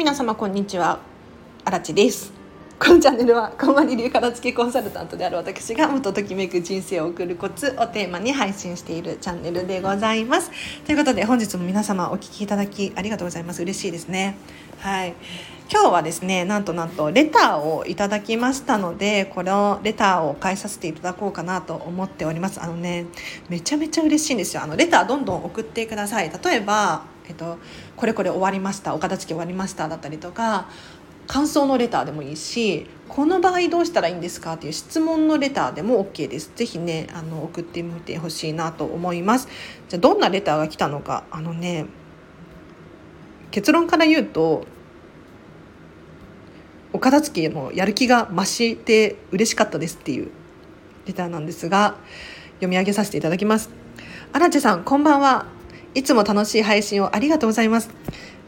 皆様こんにちは。あらちです。このチャンネルはこんまり流片付けコンサルタントである私がもっとときめく人生を送るコツをテーマに配信しているチャンネルでございます。ということで本日も皆様お聞きいただきありがとうございます。嬉しいですね。はい。今日はですねなんとなんとレターをいただきましたのでこのレターを返させていただこうかなと思っております。あのねめちゃめちゃ嬉しいんですよ。あのレターどんどん送ってください。例えばえっと、これこれ終わりましたお片付け終わりましただったりとか感想のレターでもいいしこの場合どうしたらいいんですか？っていう質問のレターでも OK です。ぜひねあの送ってみてほしいなと思います。じゃあどんなレターが来たのか？あのね結論から言うとお片付けのやる気が増して嬉しかったですっていうレターなんですが読み上げさせていただきます。荒地さんこんばんはいつも楽しい配信をありがとうございます。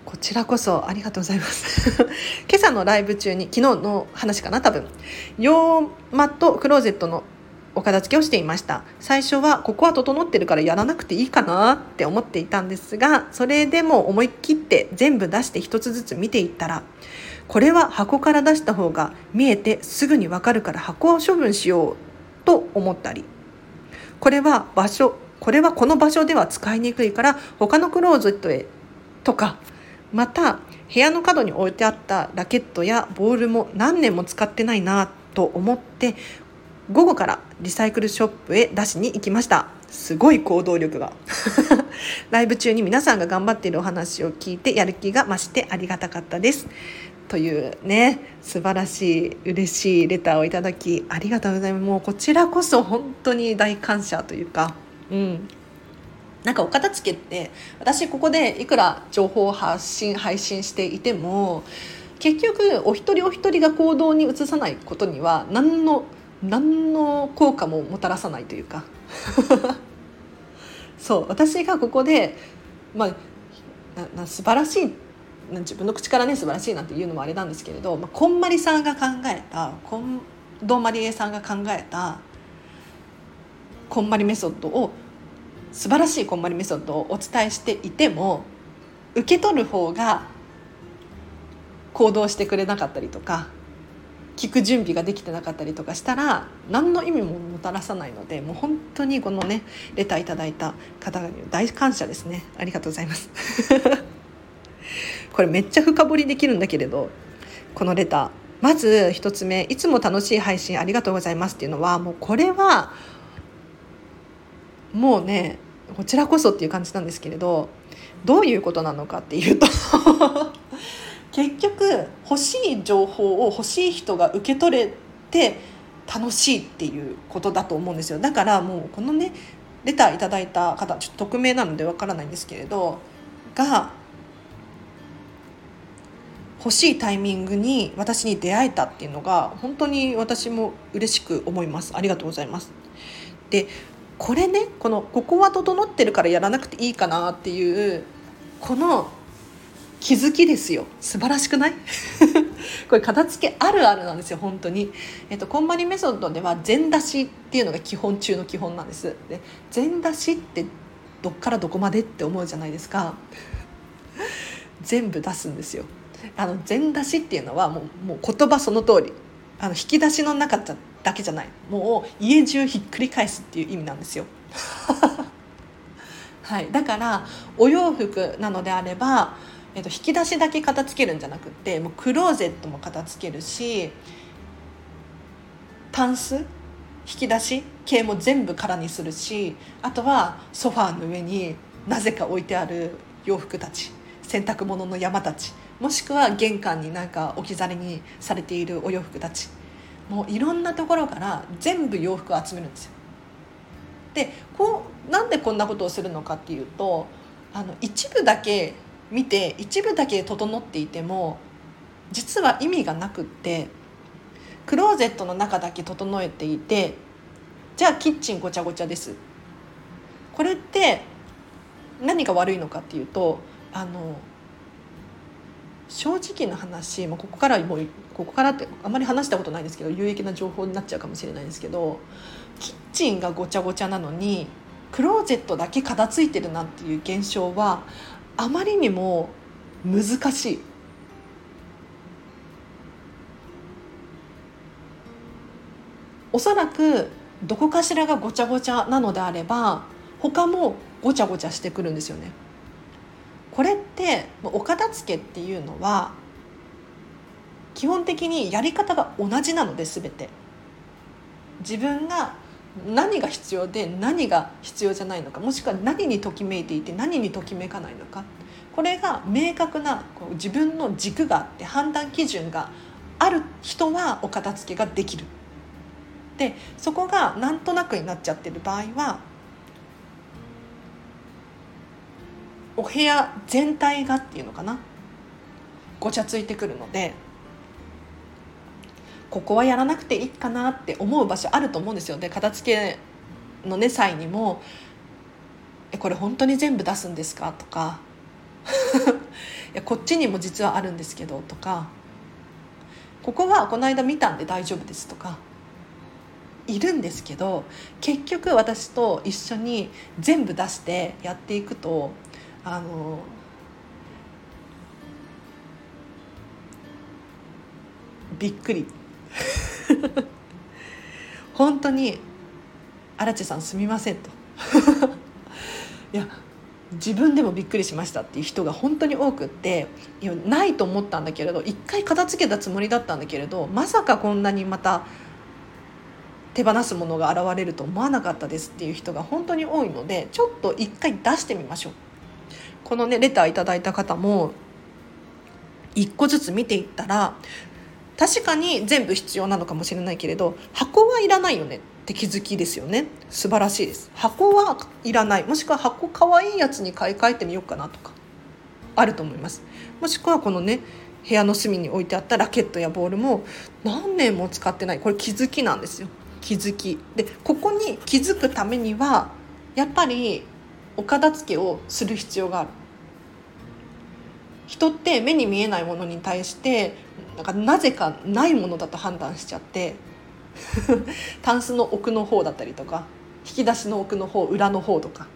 こちらこそありがとうございます。今朝のライブ中に昨日の話かな多分。洋マットクローゼットのお片付けをしていました。最初はここは整ってるからやらなくていいかなって思っていたんですがそれでも思い切って全部出して一つずつ見ていったらこれは箱から出した方が見えてすぐにわかるから箱を処分しようと思ったりこれは場所これはこの場所では使いにくいから他のクローゼットへとかまた部屋の角に置いてあったラケットやボールも何年も使ってないなと思って午後からリサイクルショップへ出しに行きました。すごい行動力が。ライブ中に皆さんが頑張っているお話を聞いてやる気が増してありがたかったです。というね素晴らしい嬉しいレターをいただきありがとうございます。もうこちらこそ本当に大感謝というかうん。なんかお片付けって私ここでいくら情報発信配信していても結局お一人お一人が行動に移さないことには何の何の効果ももたらさないというか。そう私がここでまあなな素晴らしい自分の口からね素晴らしいなんて言うのもあれなんですけれど、まあ、こんまりさんが考えたこんどんまりえさんが考えたこんまりメソッドを素晴らしいこんまりメソッドをお伝えしていても受け取る方が行動してくれなかったりとか聞く準備ができてなかったりとかしたら何の意味ももたらさないのでもう本当にこのねレターいただいた方に大感謝ですね。ありがとうございます。これめっちゃ深掘りできるんだけれどこのレター。まず1つ目いつも楽しい配信ありがとうございますっていうのはもうこれはもうねこちらこそっていう感じなんですけれどどういうことなのかっていうと 結局欲しい情報を欲しい人が受け取れて楽しいっていうことだと思うんですよ。だからもうこのねレターいただいた方ちょっと匿名なのでわからないんですけれどが欲しいタイミングに私に出会えたっていうのが本当に私も嬉しく思います。ありがとうございます。でこれねこのここは整ってるからやらなくていいかなっていうこの気づきですよ。素晴らしくない？これ片付けあるあるなんですよ本当に。えっとこんまりメソッドでは全出しっていうのが基本中の基本なんです。で全出しってどっからどこまでって思うじゃないですか。全部出すんですよ。あの全出しっていうのはもうもう言葉その通り。あの引き出しの中だけじゃない。もう家中ひっくり返すっていう意味なんですよ。はい、だからお洋服なのであれば、えっと、引き出しだけ片付けるんじゃなくてもうクローゼットも片付けるしタンス引き出し系も全部空にするしあとはソファーの上になぜか置いてある洋服たち洗濯物の山たちもしくは玄関になんか置き去りにされているお洋服たちもういろんなところから全部洋服を集めるんですよ。でこうなんでこんなことをするのかっていうとあの一部だけ見て一部だけ整っていても実は意味がなくってクローゼットの中だけ整えていてじゃあキッチンごちゃごちゃですこれって何が悪いのかっていうとあの正直な話、もう、ここからもうここからってあまり話したことないんですけど有益な情報になっちゃうかもしれないんですけどキッチンがごちゃごちゃなのにクローゼットだけ片付いてるなっていう現象はあまりにも難しい。おそらくどこかしらがごちゃごちゃなのであれば他もごちゃごちゃしてくるんですよね。これってお片付けっていうのは基本的にやり方が同じなので全て自分が何が必要で何が必要じゃないのかもしくは何にときめいていて何にときめかないのかこれが明確なこう自分の軸があって判断基準がある人はお片付けができる。でそこがなんとなくになっちゃってる場合はお部屋全体がっていうのかな？ごちゃついてくるのでここはやらなくていいかなって思う場所あると思うんですよ。で片付けのね際にも「えこれ本当に全部出すんですか?」とか。いや「こっちにも実はあるんですけど」とか「ここはこの間見たんで大丈夫です」とか。いるんですけど結局私と一緒に全部出してやっていくとあのびっくり 本当に「荒地さんすみません」と いや自分でもびっくりしましたっていう人が本当に多くっていやないと思ったんだけれど一回片付けたつもりだったんだけれどまさかこんなにまた手放すものが現れると思わなかったですっていう人が本当に多いのでちょっと一回出してみましょう。このねレターいただいた方も一個ずつ見ていったら確かに全部必要なのかもしれないけれど箱はいらないよねって気づきですよね。素晴らしいです。箱はいらない。もしくは箱かわいいやつに買い替えてみようかなとかあると思います。もしくはこのね部屋の隅に置いてあったラケットやボールも何年も使ってない。これ気づきなんですよ。気づき。でここに気づくためにはやっぱりお片付けをする必要がある。人って目に見えないものに対してなんかなぜかないものだと判断しちゃって タンスの奥の方だったりとか引き出しの奥の方裏の方とか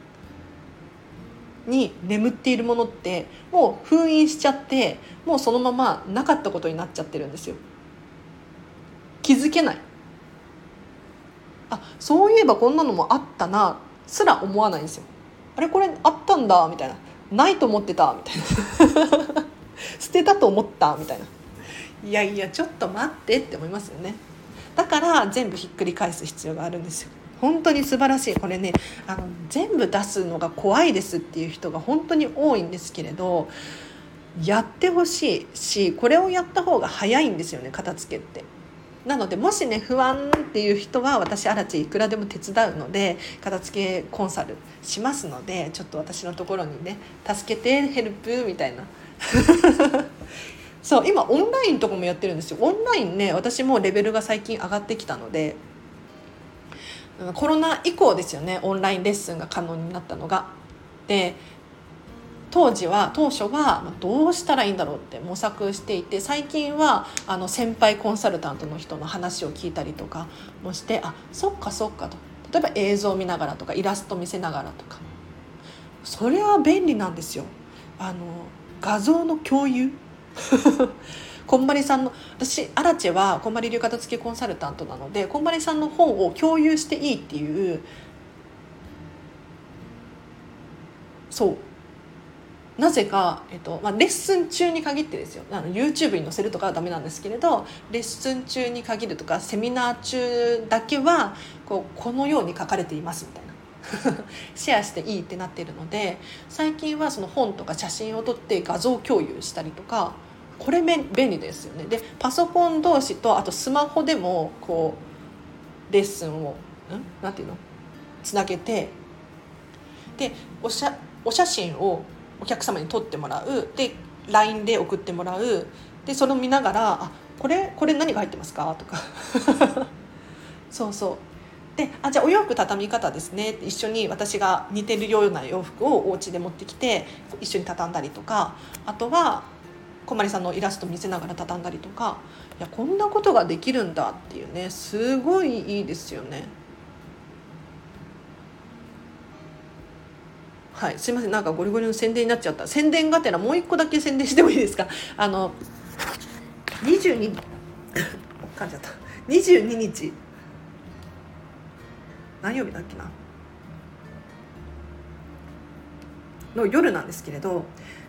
に眠っているものってもう封印しちゃってもうそのままなかったことになっちゃってるんですよ。気づけない。あそういえばこんなのもあったなすら思わないんですよ。あれこれあったんだみたいな。ないと思ってたみたいな。捨てたと思ったみたいな。いやいやちょっと待ってって思いますよね。だから全部ひっくり返す必要があるんですよ。本当に素晴らしい。これねあの全部出すのが怖いですっていう人が本当に多いんですけれどやってほしいしこれをやった方が早いんですよね片付けって。なのでもしね不安っていう人は私荒地いくらでも手伝うので片付けコンサルしますのでちょっと私のところにね助けてヘルプみたいな そう今オンラインとかもやってるんですよオンラインね私もレベルが最近上がってきたのでコロナ以降ですよねオンラインレッスンが可能になったのが。で当時は当初はどうしたらいいんだろうって模索していて最近はあの先輩コンサルタントの人の話を聞いたりとかもしてあそっかそっかと。例えば映像を見ながらとかイラスト見せながらとか。それは便利なんですよ。あの画像の共有。こんまりさんの私アラチェはこんまり流片付けコンサルタントなのでこんまりさんの本を共有していいっていうそう。なぜか、えっとまあ、レッスン中に限ってですよ。あの YouTube に載せるとかはダメなんですけれどレッスン中に限るとかセミナー中だけはこうこのように書かれていますみたいな。シェアしていいってなってるので最近はその本とか写真を撮って画像共有したりとかこれ便利ですよね。でパソコン同士とあとスマホでもこうレッスンをん？なんていうの？つなげてでおしゃお写真をお客様に撮ってもらう。で LINE で送ってもらう。でそれを見ながら「あこれこれ何が入ってますか?」とか。そうそう。であじゃあお洋服畳み方ですね。一緒に私が似てるような洋服をお家で持ってきて一緒に畳んだりとか。あとは小まりさんのイラスト見せながら畳んだりとか。いやこんなことができるんだっていうね。すごいいいですよね。はい、すいませんなんかゴリゴリの宣伝になっちゃった。宣伝がてらもう一個だけ宣伝してもいいですか？あの22 噛んじゃった。22日。何曜日だっけな？の夜なんですけれど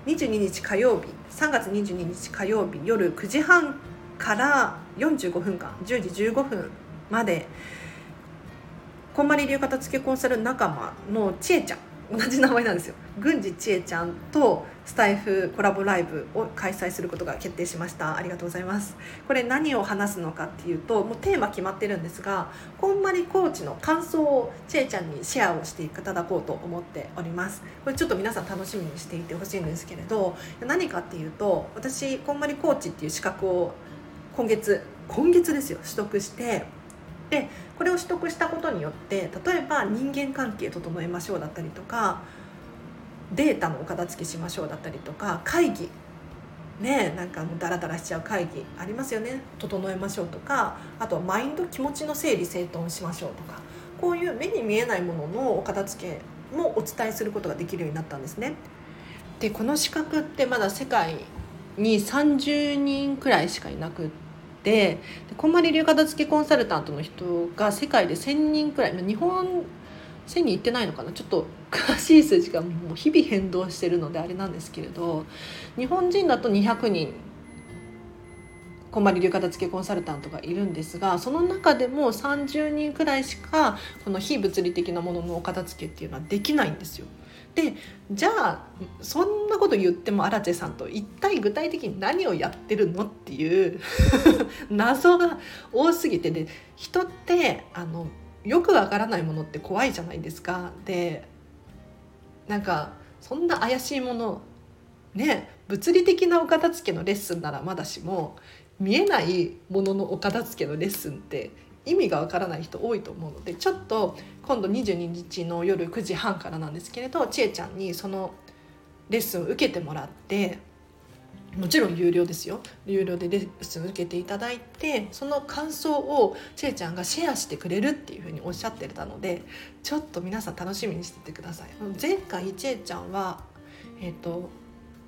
22日火曜日3月22日火曜日夜9時半から45分間10時15分までこんまり流片付けコンサル仲間のちえちゃん。同じ名前なんですよ。郡司千恵ちゃんとスタイフコラボライブを開催することが決定しました。ありがとうございます。これ何を話すのかっていうともうテーマ決まってるんですがこんまりコーチの感想を千恵ちゃんにシェアをしていただこうと思っております。これちょっと皆さん楽しみにしていてほしいんですけれど何かっていうと私こんまりコーチっていう資格を今月今月ですよ取得してでこれを取得したことによって例えば人間関係整えましょうだったりとかデータのお片付けしましょうだったりとか会議ねなんかもうダラダラしちゃう会議ありますよね整えましょうとかあとはマインド気持ちの整理整頓しましょうとかこういう目に見えないもののお片付けもお伝えすることができるようになったんですね。でこの資格ってまだ世界に30人くらいしかいなくっててこんまり流片付けコンサルタントの人が世界で1,000人くらい日本1,000人いってないのかな？ちょっと詳しい数字がもう日々変動してるのであれなんですけれど日本人だと200人こんまり流片付けコンサルタントがいるんですがその中でも30人くらいしかこの非物理的なもののお片付けっていうのはできないんですよ。でじゃあそんなこと言っても荒地さんと一体具体的に何をやってるのっていう 謎が多すぎてで人ってあのよくわからないものって怖いじゃないですか。でなんかそんな怪しいものね物理的なお片付けのレッスンならまだしも見えないもののお片付けのレッスンって意味がわからない人多いと思うのでちょっと今度22日の夜9時半からなんですけれどちえちゃんにそのレッスンを受けてもらってもちろん有料ですよ。有料でレッスンを受けていただいてその感想をちえちゃんがシェアしてくれるっていうふうにおっしゃってたのでちょっと皆さん楽しみにしててください。前回ちえちゃんは、えーと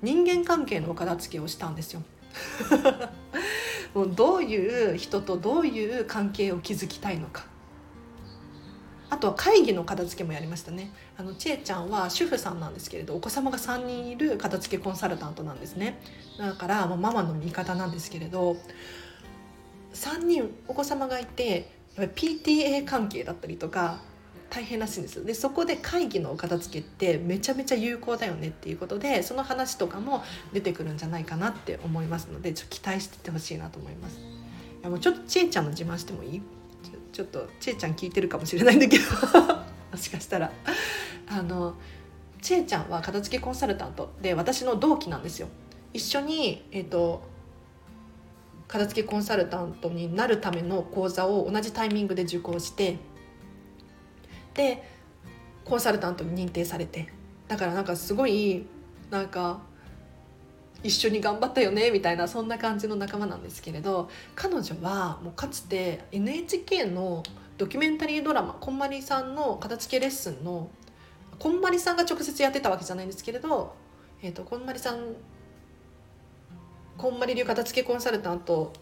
人間関係のお片付けをしたんですよ。もうどういう人とどういう関係を築きたいのか。あとは会議の片付けもやりましたね。あのちえちゃんは主婦さんなんですけれどお子様が3人いる片付けコンサルタントなんですね。だからもうママの味方なんですけれど3人お子様がいて PTA 関係だったりとか大変らしいんですでそこで会議のお片付けってめちゃめちゃ有効だよねっていうことでその話とかも出てくるんじゃないかなって思いますのでちょっと期待しててほしいなと思います。いやもうちょっとちえちゃんの自慢してもいい？ちょっとちえちゃん聞いてるかもしれないんだけど。もしかしたら。あのちえちゃんは片付けコンサルタント。で私の同期なんですよ。一緒にえっ、ー、と片付けコンサルタントになるための講座を同じタイミングで受講してでコンサルタントに認定されて。だからなんかすごいなんか一緒に頑張ったよねみたいなそんな感じの仲間なんですけれど彼女はもうかつて NHK のドキュメンタリードラマこんまりさんの片付けレッスンのこんまりさんが直接やってたわけじゃないんですけれど、えーと、こんまりさんこんまり流片付けコンサルタント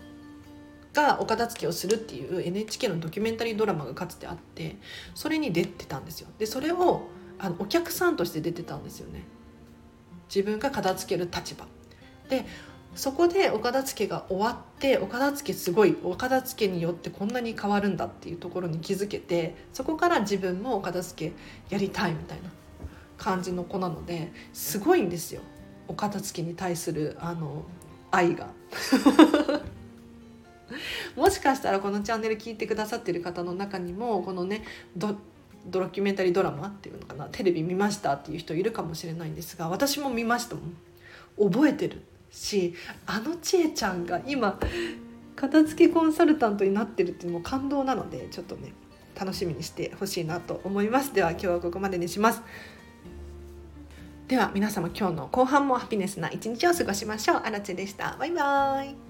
がお片付けをするっていう NHK のドキュメンタリードラマがかつてあってそれに出てたんですよ。でそれをあのお客さんとして出てたんですよね。自分が片付ける立場。でそこでお片付けが終わってお片付けすごいお片付けによってこんなに変わるんだっていうところに気づけてそこから自分もお片付けやりたいみたいな感じの子なのですごいんですよ。お片付けに対するあの愛が。もしかしたらこのチャンネル聞いてくださってる方の中にもこのねドドキュメンタリードラマっていうのかなテレビ見ましたっていう人いるかもしれないんですが私も見ましたもん。覚えてるしあのちえちゃんが今片付けコンサルタントになってるっていうのも感動なのでちょっとね楽しみにしてほしいなと思います。では今日はここまでにします。では皆様今日の後半もハピネスな一日を過ごしましょう。あらちでした。バイバーイ。